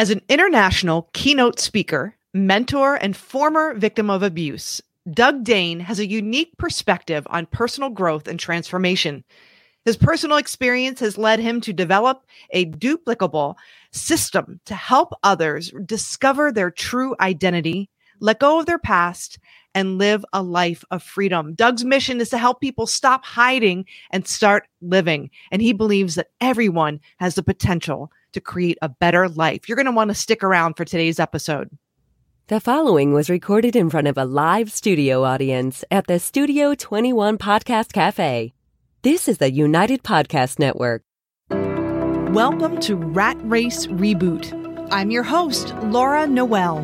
As an international keynote speaker, mentor, and former victim of abuse, Doug Dane has a unique perspective on personal growth and transformation. His personal experience has led him to develop a duplicable system to help others discover their true identity, let go of their past, and live a life of freedom. Doug's mission is to help people stop hiding and start living. And he believes that everyone has the potential to create a better life. You're going to want to stick around for today's episode. The following was recorded in front of a live studio audience at the Studio 21 Podcast Cafe. This is the United Podcast Network. Welcome to Rat Race Reboot. I'm your host, Laura Noel.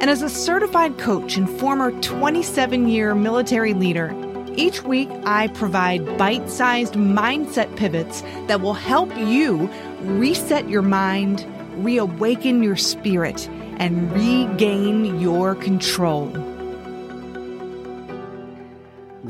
And as a certified coach and former 27 year military leader, each week I provide bite sized mindset pivots that will help you reset your mind, reawaken your spirit, and regain your control.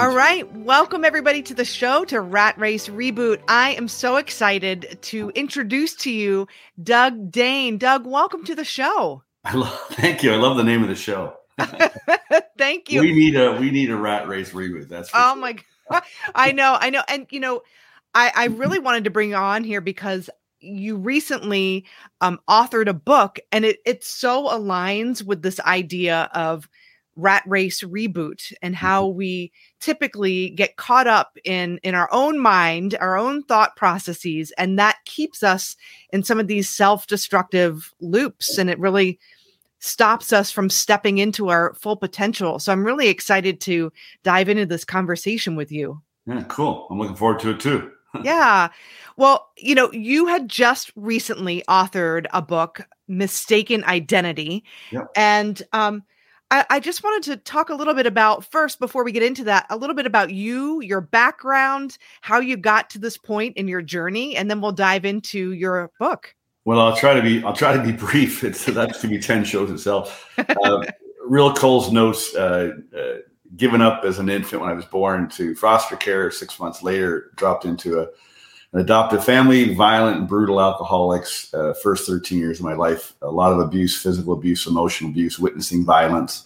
All right. Welcome, everybody, to the show, to Rat Race Reboot. I am so excited to introduce to you Doug Dane. Doug, welcome to the show. I love, thank you. I love the name of the show. thank you. We need a we need a rat race reboot. That's oh sure. my god. I know, I know, and you know, I I really wanted to bring you on here because you recently um authored a book, and it it so aligns with this idea of rat race reboot and how we typically get caught up in in our own mind our own thought processes and that keeps us in some of these self-destructive loops and it really stops us from stepping into our full potential so i'm really excited to dive into this conversation with you Yeah, cool. I'm looking forward to it too. Yeah well you know you had just recently authored a book mistaken identity Yep. and um I, I just wanted to talk a little bit about first before we get into that a little bit about you your background how you got to this point in your journey and then we'll dive into your book Well, I'll try to be I'll try to be brief. It's that's to be ten shows itself. Uh, real Coles Notes. Uh, uh, given up as an infant when I was born to foster care. Six months later, dropped into a an adoptive family, violent and brutal alcoholics. Uh, first 13 years of my life, a lot of abuse, physical abuse, emotional abuse, witnessing violence.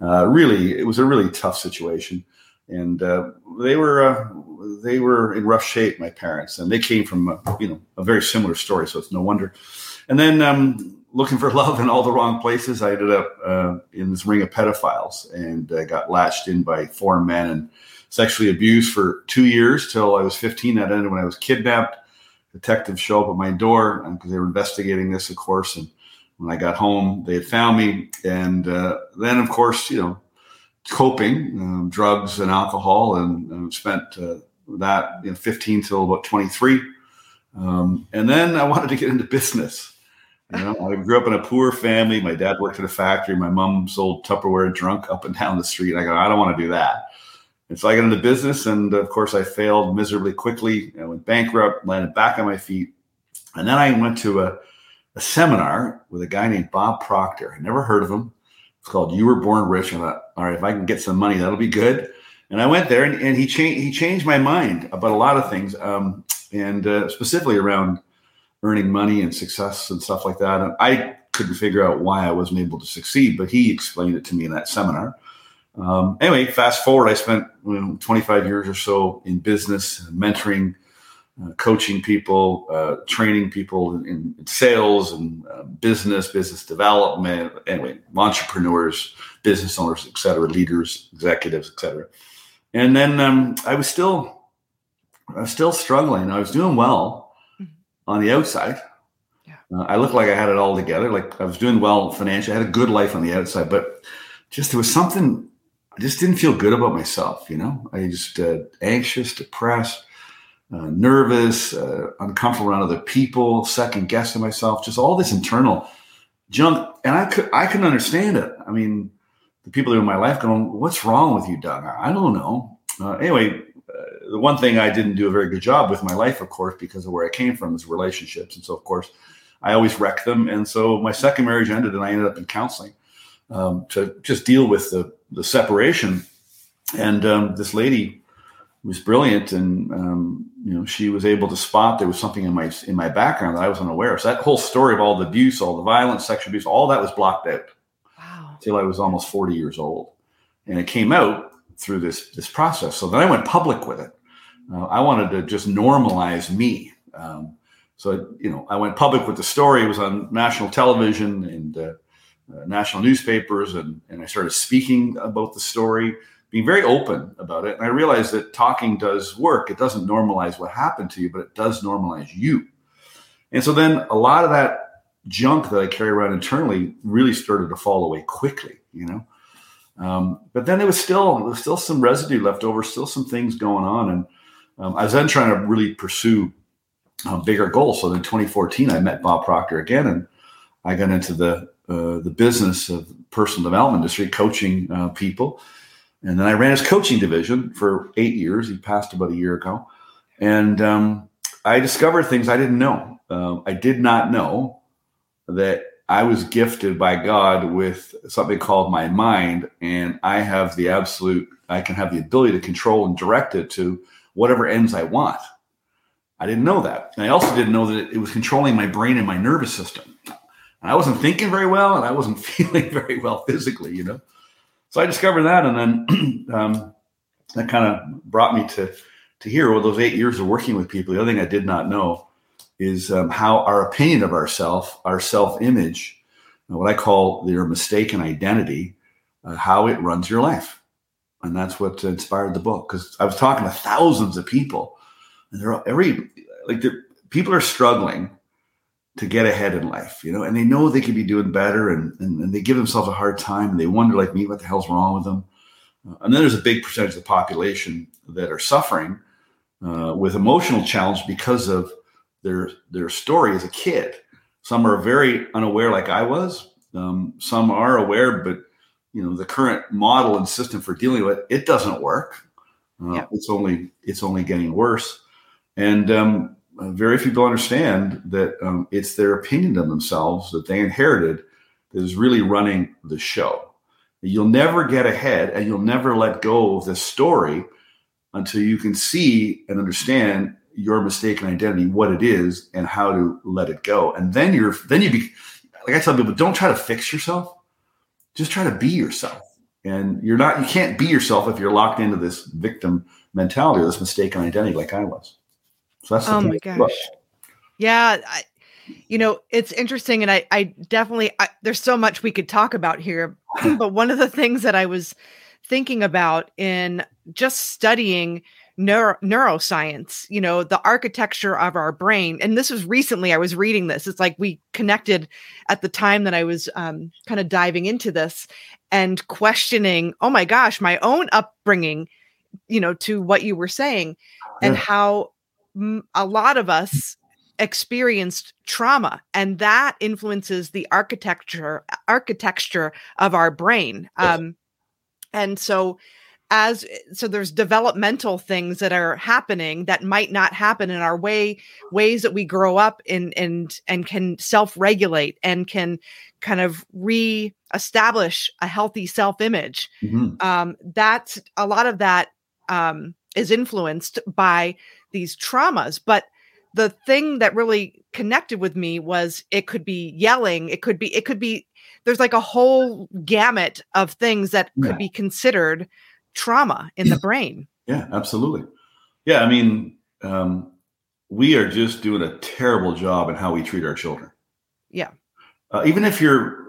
Uh, really, it was a really tough situation, and uh, they were uh, they were in rough shape. My parents, and they came from uh, you know a very similar story, so it's no wonder. And then um, looking for love in all the wrong places, I ended up uh, in this ring of pedophiles and uh, got latched in by four men and sexually abused for two years till I was 15. That ended when I was kidnapped. Detectives show up at my door because they were investigating this, of course. And when I got home, they had found me. And uh, then, of course, you know, coping, um, drugs and alcohol, and, and spent uh, that you know, 15 till about 23. Um, and then I wanted to get into business. You know, I grew up in a poor family. My dad worked at a factory. My mom sold Tupperware drunk up and down the street. I go, I don't want to do that. And so I got into business, and of course, I failed miserably quickly. I went bankrupt, landed back on my feet, and then I went to a, a seminar with a guy named Bob Proctor. I never heard of him. It's called "You Were Born Rich." I thought, all right, if I can get some money, that'll be good. And I went there, and, and he changed he changed my mind about a lot of things, um, and uh, specifically around earning money and success and stuff like that. And I couldn't figure out why I wasn't able to succeed, but he explained it to me in that seminar. Um, anyway, fast forward, I spent you know, 25 years or so in business, mentoring, uh, coaching people, uh, training people in, in sales and uh, business, business development. Anyway, entrepreneurs, business owners, et cetera, leaders, executives, et cetera. And then um, I was still, I was still struggling. I was doing well on the outside. Yeah. Uh, I looked like I had it all together. Like I was doing well financially. I had a good life on the outside, but just there was something I just didn't feel good about myself. You know, I just uh, anxious, depressed, uh, nervous, uh, uncomfortable around other people, second guessing myself, just all this internal junk. And I could I couldn't understand it. I mean, the people that were in my life going, "What's wrong with you, Doug?" I don't know. Uh, anyway, the one thing I didn't do a very good job with my life, of course, because of where I came from, is relationships, and so of course, I always wreck them. And so my second marriage ended, and I ended up in counseling um, to just deal with the the separation. And um, this lady was brilliant, and um, you know she was able to spot there was something in my in my background that I was unaware of. So that whole story of all the abuse, all the violence, sexual abuse, all that was blocked out Wow. till I was almost forty years old, and it came out through this this process. So then I went public with it. Uh, I wanted to just normalize me. Um, so you know, I went public with the story. It was on national television and uh, uh, national newspapers, and and I started speaking about the story, being very open about it. And I realized that talking does work. It doesn't normalize what happened to you, but it does normalize you. And so then a lot of that junk that I carry around internally really started to fall away quickly. You know. Um, but then there was still there was still some residue left over, still some things going on, and um, I was then trying to really pursue a bigger goals. So in 2014, I met Bob Proctor again, and I got into the uh, the business of personal development industry, coaching uh, people, and then I ran his coaching division for eight years. He passed about a year ago, and um, I discovered things I didn't know. Uh, I did not know that I was gifted by God with something called my mind, and I have the absolute, I can have the ability to control and direct it to whatever ends I want. I didn't know that. And I also didn't know that it was controlling my brain and my nervous system. And I wasn't thinking very well, and I wasn't feeling very well physically, you know. So I discovered that, and then um, that kind of brought me to to here. Well, those eight years of working with people, the other thing I did not know is um, how our opinion of ourself, our self image, what I call their mistaken identity, uh, how it runs your life. And that's what inspired the book. Because I was talking to thousands of people, and they're all, every like people are struggling to get ahead in life, you know, and they know they could be doing better, and, and, and they give themselves a hard time. And they wonder, like me, what the hell's wrong with them? Uh, and then there's a big percentage of the population that are suffering uh, with emotional challenge because of their their story as a kid. Some are very unaware, like I was. Um, some are aware, but you know the current model and system for dealing with it, doesn't work. Uh, Yeah. It's only it's only getting worse, and um, uh, very few people understand that um, it's their opinion of themselves that they inherited that is really running the show. You'll never get ahead, and you'll never let go of this story until you can see and understand your mistaken identity, what it is, and how to let it go. And then you're then you be like I tell people, don't try to fix yourself. Just try to be yourself. And you're not you can't be yourself if you're locked into this victim mentality or this mistaken identity like I was. So that's the Oh my of the book. gosh. Yeah, I, you know, it's interesting, and I, I definitely, I, there's so much we could talk about here. but one of the things that I was thinking about in just studying neuro, neuroscience, you know, the architecture of our brain, and this was recently. I was reading this. It's like we connected at the time that I was um, kind of diving into this and questioning. Oh my gosh, my own upbringing, you know, to what you were saying, and Yeah. how m- a lot of us experienced trauma and that influences the architecture architecture of our brain Yes. um and so as so there's developmental things that are happening that might not happen in our way ways that we grow up in and and can self-regulate and can kind of re-establish a healthy self-image Mhm. um, that's a lot of that um, is influenced by these traumas. But the thing that really connected with me was it could be yelling, it could be, it could be, there's like a whole gamut of things that Yeah. could be considered trauma in the brain. Yeah, absolutely. Yeah, I mean, um, we are just doing a terrible job in how we treat our children. Yeah. Uh, even if you're,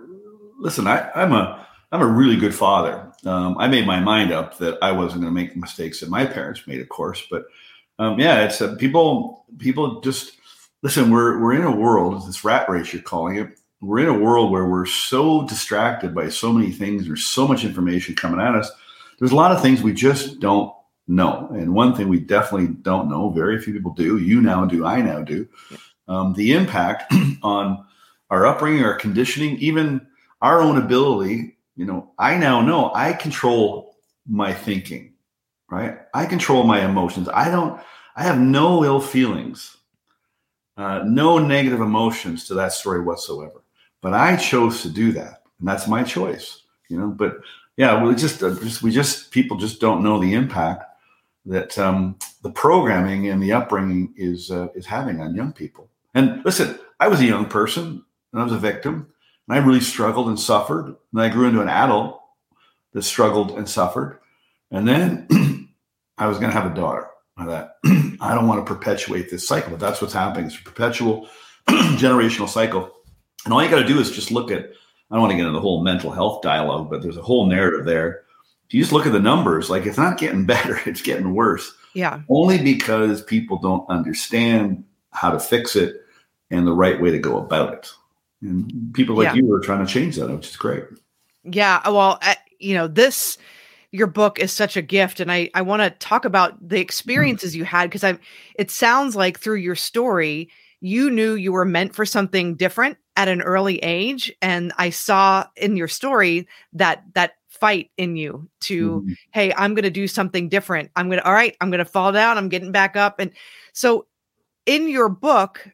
listen, I, I'm a, I'm a really good father. Um, I made my mind up that I wasn't going to make the mistakes that my parents made, of course. But um, yeah, it's uh, people. People just listen. We're we're in a world. This rat race you're calling it. We're in a world where we're so distracted by so many things. There's so much information coming at us. There's a lot of things we just don't know. And one thing we definitely don't know. Very few people do. You now do. I now do. Um, the impact on our upbringing, our conditioning, even our own ability. You know, I now know I control my thinking, right? I control my emotions. I don't, I have no ill feelings, uh, no negative emotions to that story whatsoever. But I chose to do that. And that's my choice, you know. But yeah, we just, uh, just, we just, people just don't know the impact that um, the programming and the upbringing is uh, is having on young people. And listen, I was a young person and I was a victim, and I really struggled and suffered. And I grew into an adult that struggled and suffered. And then I was going to have a daughter. I thought, I don't want to perpetuate this cycle, but that's what's happening. It's a perpetual generational cycle. And all you got to do is just look at, I don't want to get into the whole mental health dialogue, but there's a whole narrative there. If you just look at the numbers, like it's not getting better, it's getting worse. Yeah. Only because people don't understand how to fix it and the right way to go about it. And people like Yeah. you are trying to change that, which is great. Yeah. Well, uh, you know, this your book is such a gift and I I want to talk about the experiences you had because I it sounds like through your story you knew you were meant for something different at an early age and I saw in your story that that fight in you to Mhm. hey, I'm going to do something different. I'm going to all right, I'm going to fall down, I'm getting back up and so in your book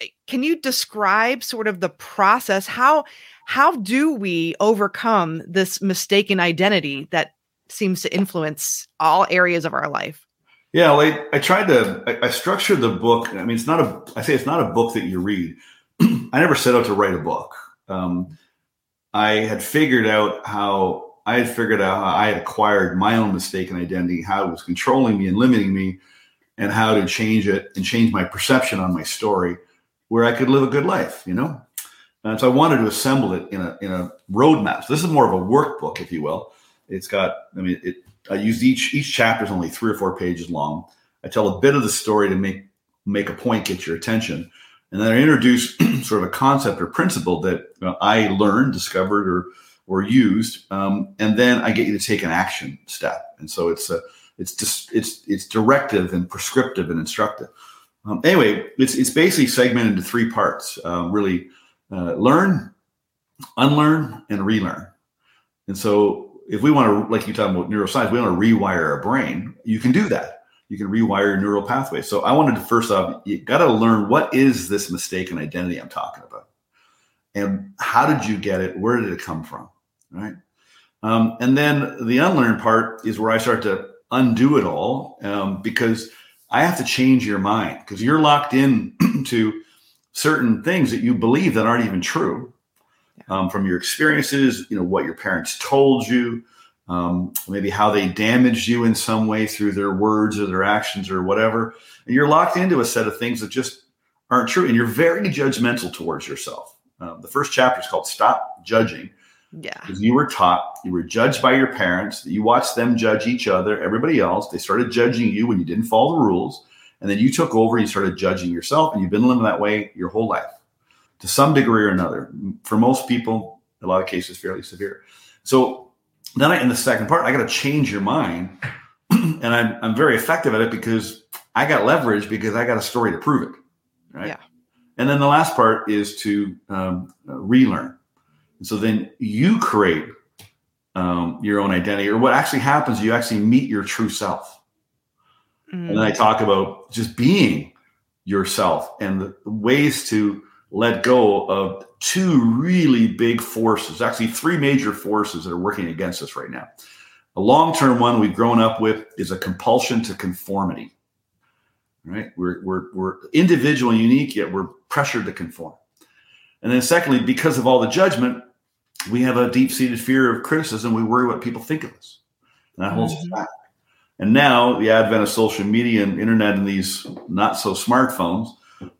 eh, can you describe sort of the process how how do we overcome this mistaken identity that seems to influence all areas of our life Yeah, I tried to. I, I structured the book. I mean, it's not a. I say it's not a book that you read. I never set out to write a book. Um, I had figured out how I had figured out how I had acquired my own mistaken identity, how it was controlling me and limiting me, and how to change it and change my perception on my story, where I could live a good life. You know, and so I wanted to assemble it in a in a roadmap. So this is more of a workbook, if you will. It's got. I mean, it. I use each each chapter is only three or four pages long. I tell a bit of the story to make make a point, get your attention, and then I introduce sort of a concept or principle that you know, I learned, discovered, or or used, um, and then I get you to take an action step. And so it's a it's just it's it's directive and prescriptive and instructive. Um, anyway, it's it's basically segmented into three parts. Uh, really, uh, learn, unlearn, and relearn. And so, if we want to, like you talking about neuroscience, we want to rewire our brain. You can do that. You can rewire your neural pathways. So, I wanted to first off, you got to learn what is this mistaken identity I'm talking about, and how did you get it? Where did it come from? Right. Um, and then the unlearn part is where I start to undo it all um, because I have to change your mind because you're locked in to certain things that you believe that aren't even true um, from your experiences, you know, what your parents told you, um, maybe how they damaged you in some way through their words or their actions or whatever. And you're locked into a set of things that just aren't true. And you're very judgmental towards yourself. Um, the first chapter is called Stop Judging yeah because you were taught, you were judged by your parents, you watched them judge each other, everybody else. They started judging you when you didn't follow the rules. And then you took over, and you started judging yourself, and you've been living that way your whole life to some degree or another. For most people, a lot of cases, fairly severe. So then I, in the second part, I got to change your mind. and I'm, I'm very effective at it because I got leverage because I got a story to prove it. Right. Yeah. And then the last part is to um, relearn. And so then you create um, your own identity, or what actually happens, you actually meet your true self. Mm. And then I talk about just being yourself and the ways to let go of two really big forces, actually, three major forces that are working against us right now. A long term one we've grown up with is a compulsion to conformity. Right? We're, we're, we're individual and unique, yet we're pressured to conform. And then, secondly, because of all the judgment, we have a deep seated fear of criticism. We worry what people think of us. And that holds us Mhm. back. And now, the advent of social media and internet and these not so smartphones,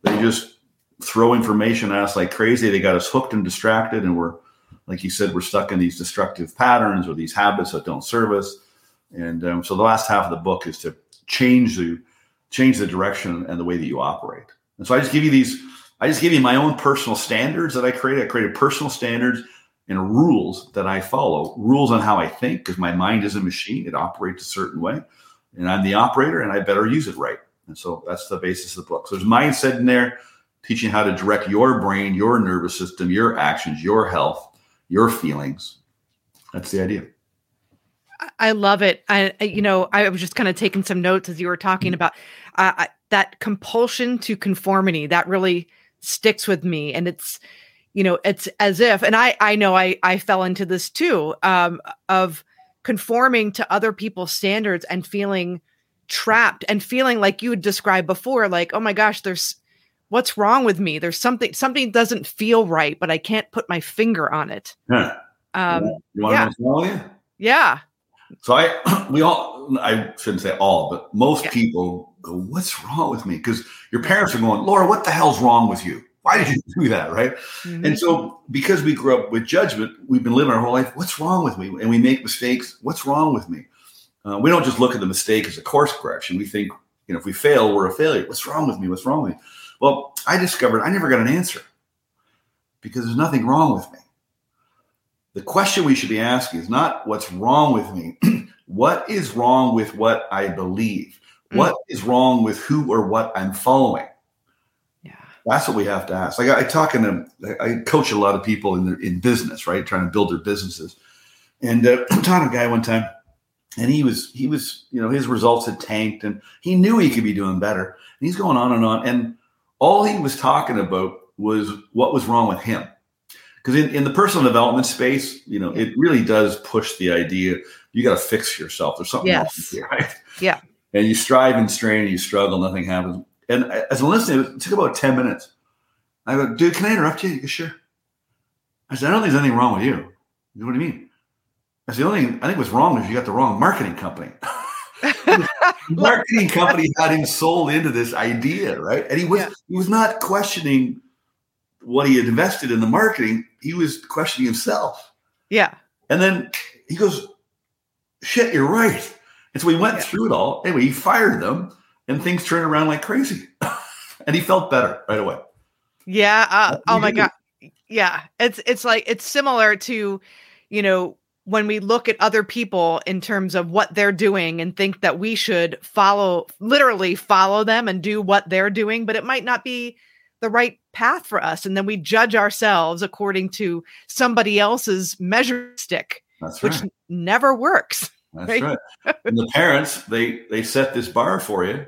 they just throw information at us like crazy. They got us hooked and distracted. And we're, like you said, we're stuck in these destructive patterns or these habits that don't serve us. And um, so the last half of the book is to change the change the direction and the way that you operate. And so I just give you these, I just give you my own personal standards that I created. I created personal standards and rules that I follow, rules on how I think, because my mind is a machine. It operates a certain way. And I'm the operator and I better use it right. And so that's the basis of the book. So there's mindset in there, teaching how to direct your brain, your nervous system, your actions, your health, your feelings. That's the idea. I- love it. I, you know, I was just kind of taking some notes as you were talking about uh, that compulsion to conformity. That really sticks with me, and it's, you know, it's as if, and I, I know I, I fell into this too, um, of conforming to other people's standards and feeling trapped and feeling like you had described before, like, oh my gosh, there's what's wrong with me? There's something something doesn't feel right, but I can't put my finger on it. Yeah. Um, yeah. to know what's wrong with you? yeah. So I, we all, I shouldn't say all, but most Yeah. people go, "What's wrong with me?" Because your parents are going, "Laura, what the hell's wrong with you? Why did you do that?" Right? Mhm. And so, because we grew up with judgment, we've been living our whole life. What's wrong with me? And we make mistakes. What's wrong with me? Uh, we don't just look at the mistake as a course correction. We think, you know, if we fail, we're a failure. What's wrong with me? What's wrong with me? Well, I discovered I never got an answer because there's nothing wrong with me. The question we should be asking is not what's wrong with me. what is wrong with what I believe? Mm. What is wrong with who or what I'm following? yeah. That's what we have to ask. Like I, I talk in a, I coach a lot of people in their, in business, right, trying to build their businesses. And uh, I taught a guy one time, and he was he was you know his results had tanked, and he knew he could be doing better. And he's going on and on, and all he was talking about was what was wrong with him. Because in, in the personal development space, you know, it really does push the idea you got to fix yourself. There's something Yes. with you, right? Yeah. And you strive and strain, and you struggle, nothing happens. And as I'm listening, it took about 10 minutes. I go, dude, can I interrupt you? He goes, sure. I said, I don't think there's anything wrong with you. You know what I mean? I said, the only thing I think what's wrong is you got the wrong marketing company. marketing company had him sold into this idea, right? And he was Yeah. he was not questioning what he had invested in the marketing. He was questioning himself. yeah. And then he goes, shit, you're right. And so we went Yeah. through it all. Anyway, he fired them and things turned around like crazy. and he felt better right away. Yeah. Uh, oh my god. Yeah. It's it's like it's similar to, you know, when we look at other people in terms of what they're doing and think that we should follow literally follow them and do what they're doing, but it might not be the right path for us. And then we judge ourselves according to somebody else's measure stick, That's which never works. That's right? right. And the parents, they they set this bar for you,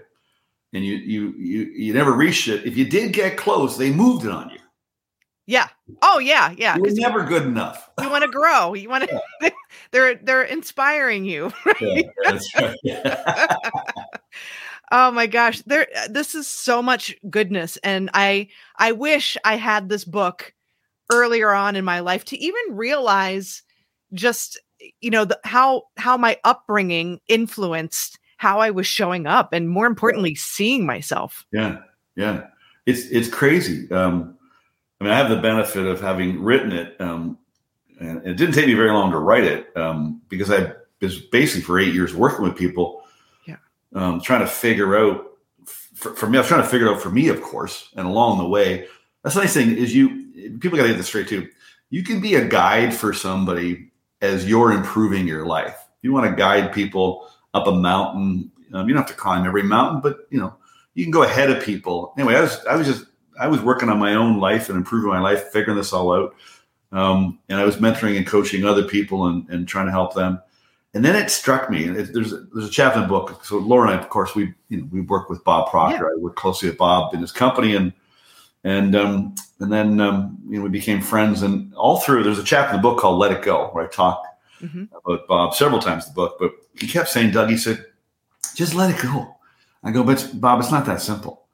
and you you you you never reached it. If you did get close, they moved it on you. Yeah. Oh yeah, yeah. You were Because never good enough. you want to grow. You want to. they're they're inspiring you. Yeah, that's right. Yeah. Oh my gosh, there this is so much goodness and I I wish I had this book earlier on in my life to even realize just you know the, how how my upbringing influenced how I was showing up and more importantly seeing myself. Yeah, yeah, it's it's crazy. Um, I mean, I have the benefit of having written it, um, and it didn't take me very long to write it um, because I was basically for eight years working with people, Yeah. um, trying to figure out. For, for me, I was trying to figure it out for me, of course, and along the way, that's the nice thing is you people got to get this straight too. You can be a guide for somebody as you're improving your life. You want to guide people up a mountain. Um, you don't have to climb every mountain, but you know you can go ahead of people. Anyway, I was I was just I was working on my own life and improving my life, figuring this all out. Um, and I was mentoring and coaching other people and, and trying to help them. And then it struck me. It, there's a, there's a chapter in the book. So Laura and I, of course, we you know we work with Bob Proctor. I work closely with Bob in his company, and and um, and then um, you know we became friends. And all through, there's a chapter in the book called "Let It Go," where I talk Mhm. about Bob several times in the book. But he kept saying, Doug, he said, just let it go. I go, but Bob, it's not that simple.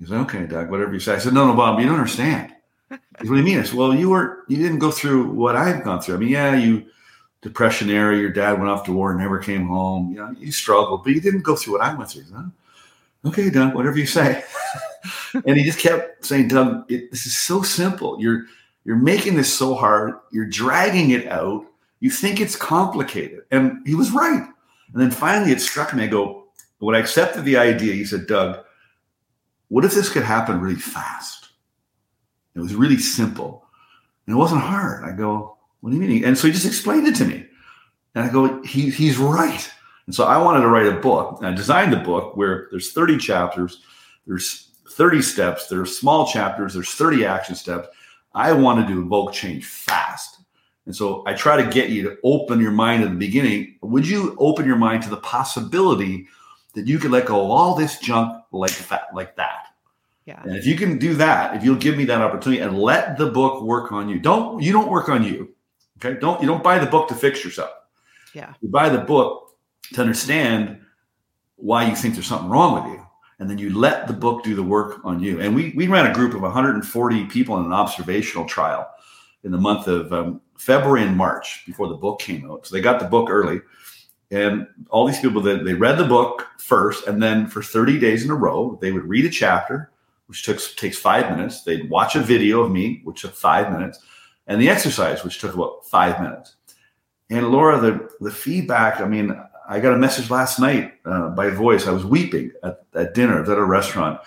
He said, okay, Doug, whatever you say. I said, no, no, Bob, you don't understand. Said, what do you mean? I said, well, you were, you didn't go through what I've gone through. I mean, yeah, you depression era, your dad went off to war, and never came home. You know, you struggled, but you didn't go through what I went through. He said, "Huh? okay, Doug, whatever you say. and he just kept saying, Doug, it, this is so simple. You're, you're making this so hard. You're dragging it out. You think it's complicated. And he was right. And then finally it struck me. I go, when I accepted the idea, he said, Doug, what if this could happen really fast? It was really simple. And it wasn't hard. I go, what do you mean? And so he just explained it to me. And I go, he, he's right. And so I wanted to write a book. And I designed the book where there's 30 chapters, there's 30 steps, there's small chapters, there's 30 action steps. I wanted to do evoke change fast. And so I try to get you to open your mind at the beginning. Would you open your mind to the possibility that you can let go of all this junk like that, like that? Yeah. And if you can do that, if you'll give me that opportunity and let the book work on you, don't you don't work on you. Okay. Don't you don't buy the book to fix yourself. Yeah. You buy the book to understand why you think there's something wrong with you. And then you let the book do the work on you. And we, we ran a group of 140 people in an observational trial in the month of um, February and March before the book came out. So they got the book early. And all these people that they read the book first, and then for 30 days in a row, they would read a chapter, which took, takes five minutes. They'd watch a video of me, which took five minutes, and the exercise, which took about five minutes. And Laura, the, the feedback, I mean, I got a message last night uh, by voice. I was weeping at, at dinner. At a restaurant.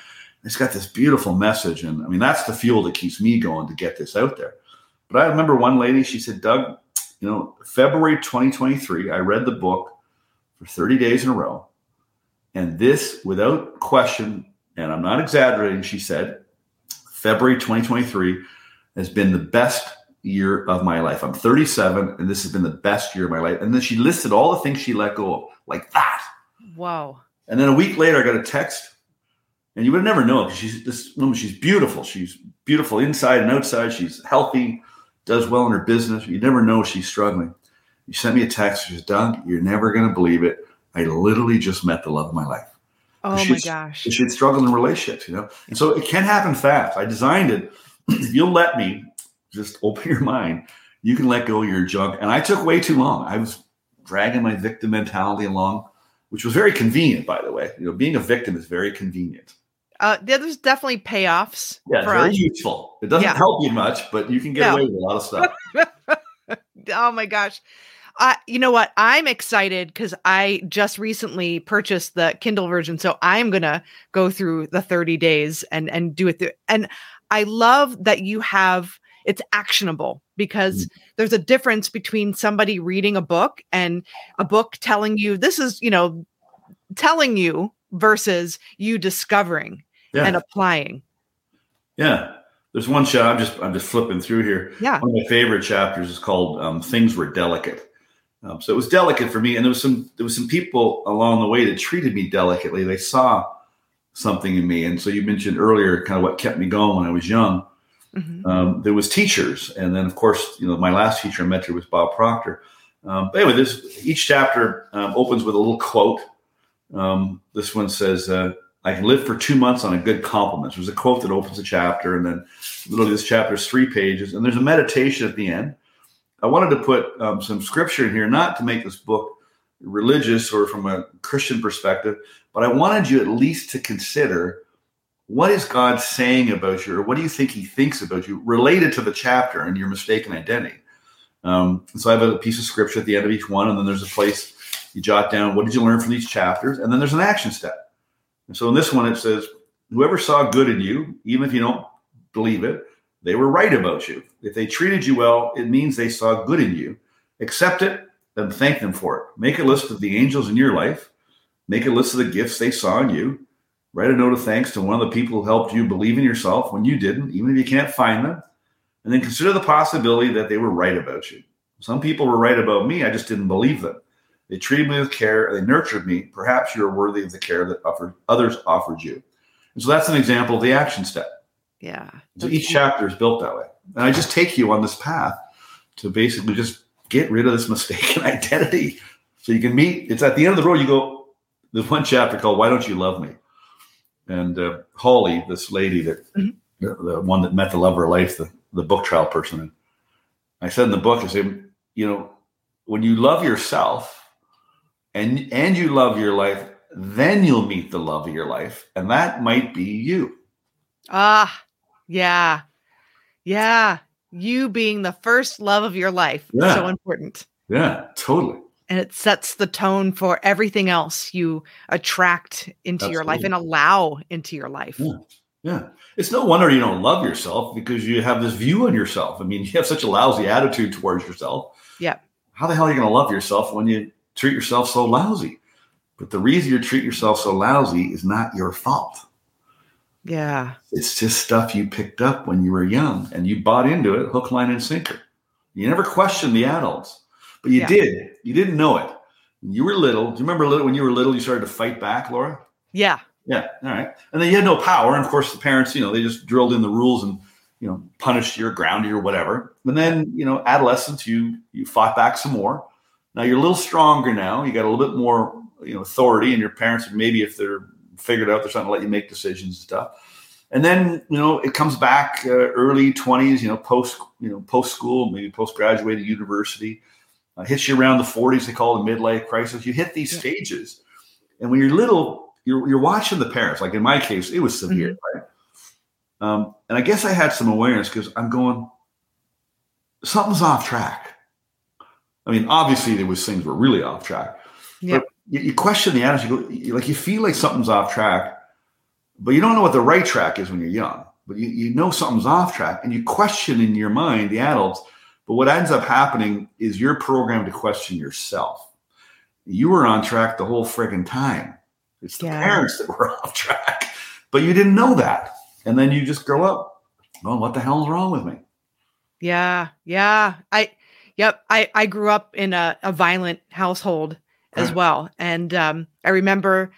It's got this beautiful message. And I mean, that's the fuel that keeps me going to get this out there. But I remember one lady, she said, Doug, you know, February 2023, I read the book for 30 days in a row. And this, without question, and I'm not exaggerating, she said, February 2023 has been the best year of my life. I'm 37, and this has been the best year of my life. And then she listed all the things she let go of, like that. Wow. And then a week later, I got a text, and you would never know because she's this woman. She's beautiful. She's beautiful inside and outside. She's healthy, does well in her business. You never know she's struggling. You sent me a text. She says, "Doug, you're never going to believe it. I literally just met the love of my life." Oh my gosh. She had struggled in relationships, you know, and so it can happen fast. I designed it. if you'll let me, just open your mind. You can let go of your junk. And I took way too long. I was dragging my victim mentality along, which was very convenient, by the way. You know, being a victim is very convenient. Uh, there's definitely payoffs. Yeah, very us. useful. It doesn't yeah. help you much, but you can get no. away with a lot of stuff. oh my gosh. Uh, you know what? I'm excited because I just recently purchased the Kindle version, so I'm gonna go through the 30 days and and do it. Through. And I love that you have it's actionable because mm. there's a difference between somebody reading a book and a book telling you this is, you know, telling you versus you discovering yeah. and applying. Yeah. There's one chapter I'm just I'm just flipping through here. Yeah. One of my favorite chapters is called um, "Things Were Delicate." Um, so it was delicate for me, and there was some there was some people along the way that treated me delicately. They saw something in me, and so you mentioned earlier kind of what kept me going when I was young. Mm-hmm. Um, there was teachers, and then of course, you know, my last teacher I mentored was Bob Proctor. Um, but anyway, this each chapter um, opens with a little quote. Um, this one says, uh, "I can live for two months on a good compliment." There's a quote that opens a chapter, and then literally this chapter is three pages, and there's a meditation at the end. I wanted to put um, some scripture in here, not to make this book religious or from a Christian perspective, but I wanted you at least to consider what is God saying about you, or what do you think He thinks about you, related to the chapter and your mistaken identity? Um, so I have a piece of scripture at the end of each one, and then there's a place you jot down what did you learn from these chapters, and then there's an action step. And so in this one, it says, "Whoever saw good in you, even if you don't believe it, they were right about you. If they treated you well, it means they saw good in you. Accept it and thank them for it. Make a list of the angels in your life. Make a list of the gifts they saw in you." Write a note of thanks to one of the people who helped you believe in yourself when you didn't, even if you can't find them. And then consider the possibility that they were right about you. Some people were right about me. I just didn't believe them. They treated me with care. They nurtured me. Perhaps you're worthy of the care that offered, others offered you. And so that's an example of the action step. Yeah. So each chapter is built that way. And I just take you on this path to basically just get rid of this mistaken identity. So you can meet, it's at the end of the road, you go, there's one chapter called Why Don't You Love Me? and uh, Holly, this lady that mm-hmm. the, the, one that met the love of her life, the, the book trial person. And I said in the book, I said, you know, when you love yourself and and you love your life, then you'll meet the love of your life, and that might be you. Ah, yeah, yeah. You being the first love of your life, yeah. so important. Yeah, totally and it sets the tone for everything else you attract into Absolutely. your life and allow into your life. Yeah. yeah. It's no wonder you don't love yourself because you have this view on yourself. I mean, you have such a lousy attitude towards yourself. Yeah. How the hell are you going to love yourself when you treat yourself so lousy? But the reason you treat yourself so lousy is not your fault. Yeah. It's just stuff you picked up when you were young and you bought into it hook, line, and sinker. You never questioned the adults. But you yeah. did. You didn't know it. You were little. Do you remember little when you were little? You started to fight back, Laura. Yeah. Yeah. All right. And then you had no power. And of course, the parents, you know, they just drilled in the rules and you know punished you or grounded you or whatever. And then you know, adolescence, you you fought back some more. Now you're a little stronger now. You got a little bit more you know authority, and your parents maybe if they're figured out, they're trying to let you make decisions and stuff. And then you know it comes back uh, early twenties, you know post you know post school, maybe post graduated university, uh, hits you around the forties. They call it a midlife crisis. You hit these yeah. stages, and when you're little, you're you're watching the parents. Like in my case, it was severe, mm-hmm. right? Um, and I guess I had some awareness because I'm going, something's off track. I mean, obviously there was things were really off track. Yeah. You, you question the attitude. You go, you, like you feel like something's off track, but you don't know what the right track is when you're young. But you, you know something's off track, and you question in your mind the adults. But what ends up happening is you're programmed to question yourself. You were on track the whole friggin' time. It's the yeah. parents that were off track, but you didn't know that. And then you just grow up. Well, what the hell's wrong with me? Yeah, yeah. I, yep. I I grew up in a, a violent household as right. well, and um, I remember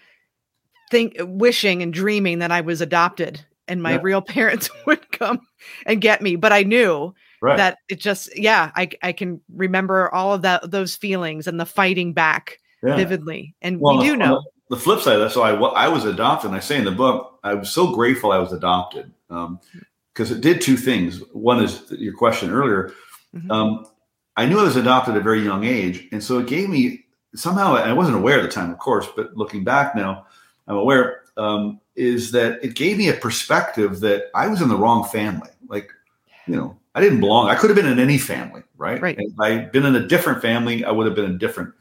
think wishing and dreaming that I was adopted and my yeah. real parents would come and get me. But I knew right. that it just yeah, I I can remember all of that those feelings and the fighting back yeah. vividly. And well, we do know the flip side of that. So I I was adopted. And I say in the book, I was so grateful I was adopted. Um, because it did two things. One is your question earlier. Mm-hmm. Um, I knew I was adopted at a very young age, and so it gave me somehow. I wasn't aware at the time, of course, but looking back now, I'm aware. Um, is that it gave me a perspective that I was in the wrong family. Like, you know, I didn't belong. I could have been in any family, right? Right. if I'd been in a different family, I would have been a different,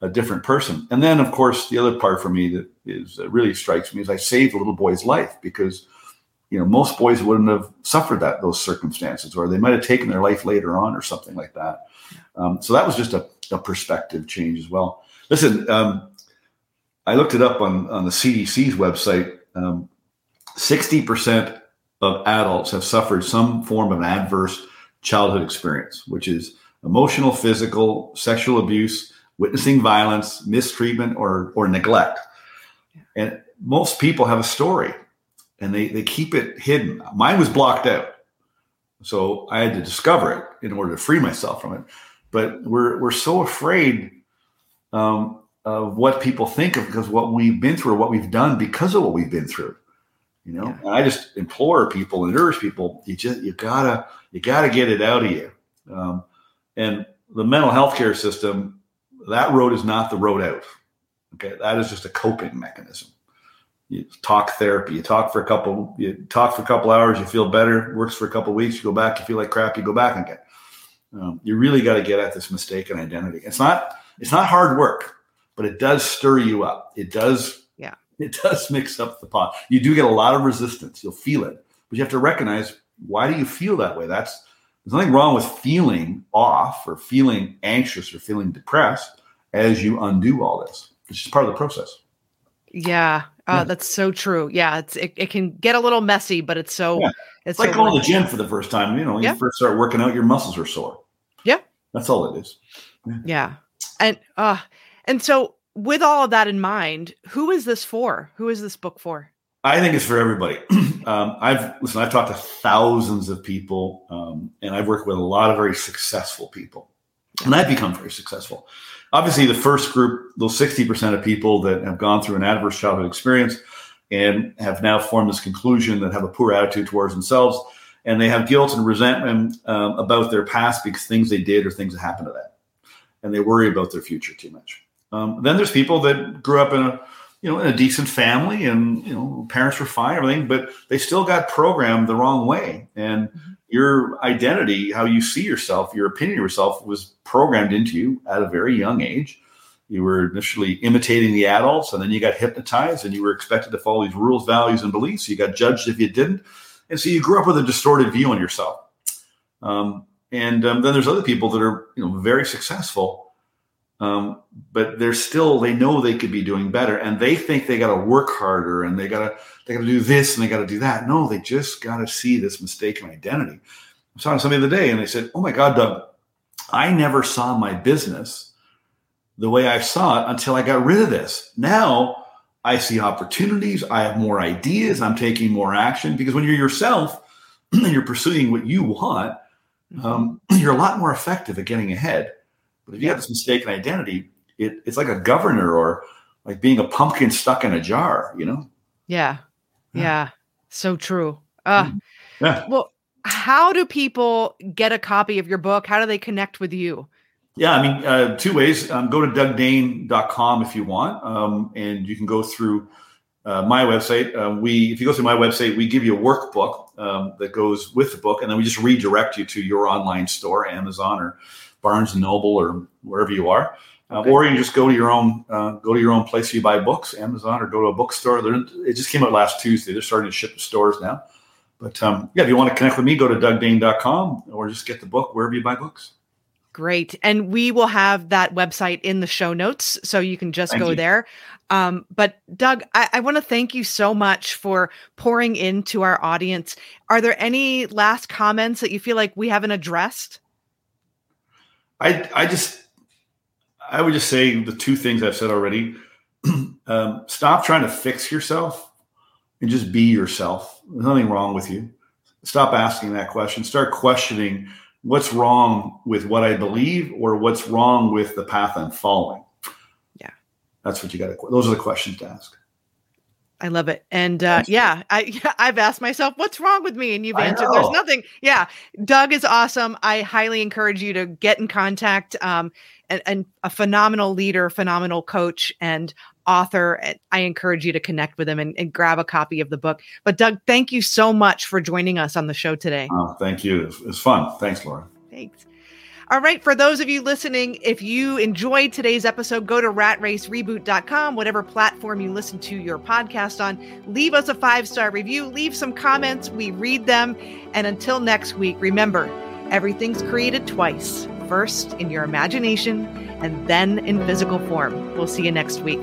a different person. And then, of course, the other part for me that is really strikes me is I saved a little boy's life because you know, most boys wouldn't have suffered that those circumstances, or they might have taken their life later on, or something like that. Um, so that was just a, a, perspective change as well. Listen, um, I looked it up on on the CDC's website. Um, sixty percent of adults have suffered some form of an adverse childhood experience, which is emotional, physical, sexual abuse, witnessing violence, mistreatment, or or neglect. And most people have a story and they, they keep it hidden. Mine was blocked out. So I had to discover it in order to free myself from it. But we're, we're so afraid um, of what people think of because what we've been through what we've done because of what we've been through. You know, yeah. and I just implore people and urge people, you just, you gotta, you gotta get it out of you. Um, and the mental health care system, that road is not the road out. Okay. That is just a coping mechanism you talk therapy. You talk for a couple. You talk for a couple hours. You feel better. Works for a couple weeks. You go back. You feel like crap. You go back again. Um, you really got to get at this mistaken identity. It's not. It's not hard work, but it does stir you up. It does. Yeah. It does mix up the pot. You do get a lot of resistance. You'll feel it, but you have to recognize why do you feel that way. That's there's nothing wrong with feeling off or feeling anxious or feeling depressed as you undo all this. It's just part of the process. Yeah, uh, that's so true. Yeah, it's it, it can get a little messy, but it's so yeah. it's, it's like so going to the gym for the first time. You know, yeah. you first start working out, your muscles are sore. That's all it is. Yeah, yeah. and uh, and so with all of that in mind, who is this for? Who is this book for? I think it's for everybody. um, I've listen. I've talked to thousands of people, um, and I've worked with a lot of very successful people, and I've become very successful obviously the first group, those 60% of people that have gone through an adverse childhood experience and have now formed this conclusion that have a poor attitude towards themselves and they have guilt and resentment um, about their past because things they did or things that happened to them. And they worry about their future too much. Um, then there's people that grew up in a you know in a decent family and you know parents were fine everything but they still got programmed the wrong way. And mm-hmm. your identity, how you see yourself, your opinion of yourself was programmed into you at a very young age. You were initially imitating the adults, and then you got hypnotized, and you were expected to follow these rules, values, and beliefs. You got judged if you didn't, and so you grew up with a distorted view on yourself. Um, and um, then there's other people that are, you know, very successful, um, but they're still they know they could be doing better, and they think they got to work harder, and they got to they got to do this and they got to do that. No, they just got to see this mistaken identity. I was talking to somebody the other day and they said, Oh my God, Doug, I never saw my business the way I saw it until I got rid of this. Now I see opportunities. I have more ideas. I'm taking more action because when you're yourself and you're pursuing what you want, mm-hmm. um, you're a lot more effective at getting ahead. But if you have this mistaken identity, it, it's like a governor or like being a pumpkin stuck in a jar, you know? Yeah. Yeah. yeah. So true. Uh, yeah. Well, how do people get a copy of your book? How do they connect with you? Yeah, I mean, uh, two ways. Um, go to dougdane.com if you want, um, and you can go through uh, my website. Uh, we, if you go through my website, we give you a workbook um, that goes with the book, and then we just redirect you to your online store, Amazon or Barnes and Noble or wherever you are. Uh, okay. Or you can just go to your own uh, go to your own place you buy books, Amazon, or go to a bookstore. They're, it just came out last Tuesday. They're starting to ship to stores now. But um, yeah, if you want to connect with me, go to dougdane.com or just get the book wherever you buy books. Great. And we will have that website in the show notes so you can just thank go you. there. Um, but Doug, I, I want to thank you so much for pouring into our audience. Are there any last comments that you feel like we haven't addressed? I I just I would just say the two things I've said already. um, stop trying to fix yourself and just be yourself. There's nothing wrong with you. Stop asking that question. Start questioning what's wrong with what I believe or what's wrong with the path I'm following. Yeah. That's what you got to, those are the questions to ask. I love it. And uh, yeah, I, I've asked myself, what's wrong with me? And you've answered, there's nothing. Yeah. Doug is awesome. I highly encourage you to get in contact. Um, and, and a phenomenal leader, phenomenal coach, and author. I encourage you to connect with him and, and, grab a copy of the book. But Doug, thank you so much for joining us on the show today. Oh, thank you. It's fun. Thanks, Laura. Thanks. All right, for those of you listening, if you enjoyed today's episode, go to ratracereboot.com, whatever platform you listen to your podcast on. Leave us a five star review, leave some comments. We read them. And until next week, remember everything's created twice first in your imagination and then in physical form. We'll see you next week.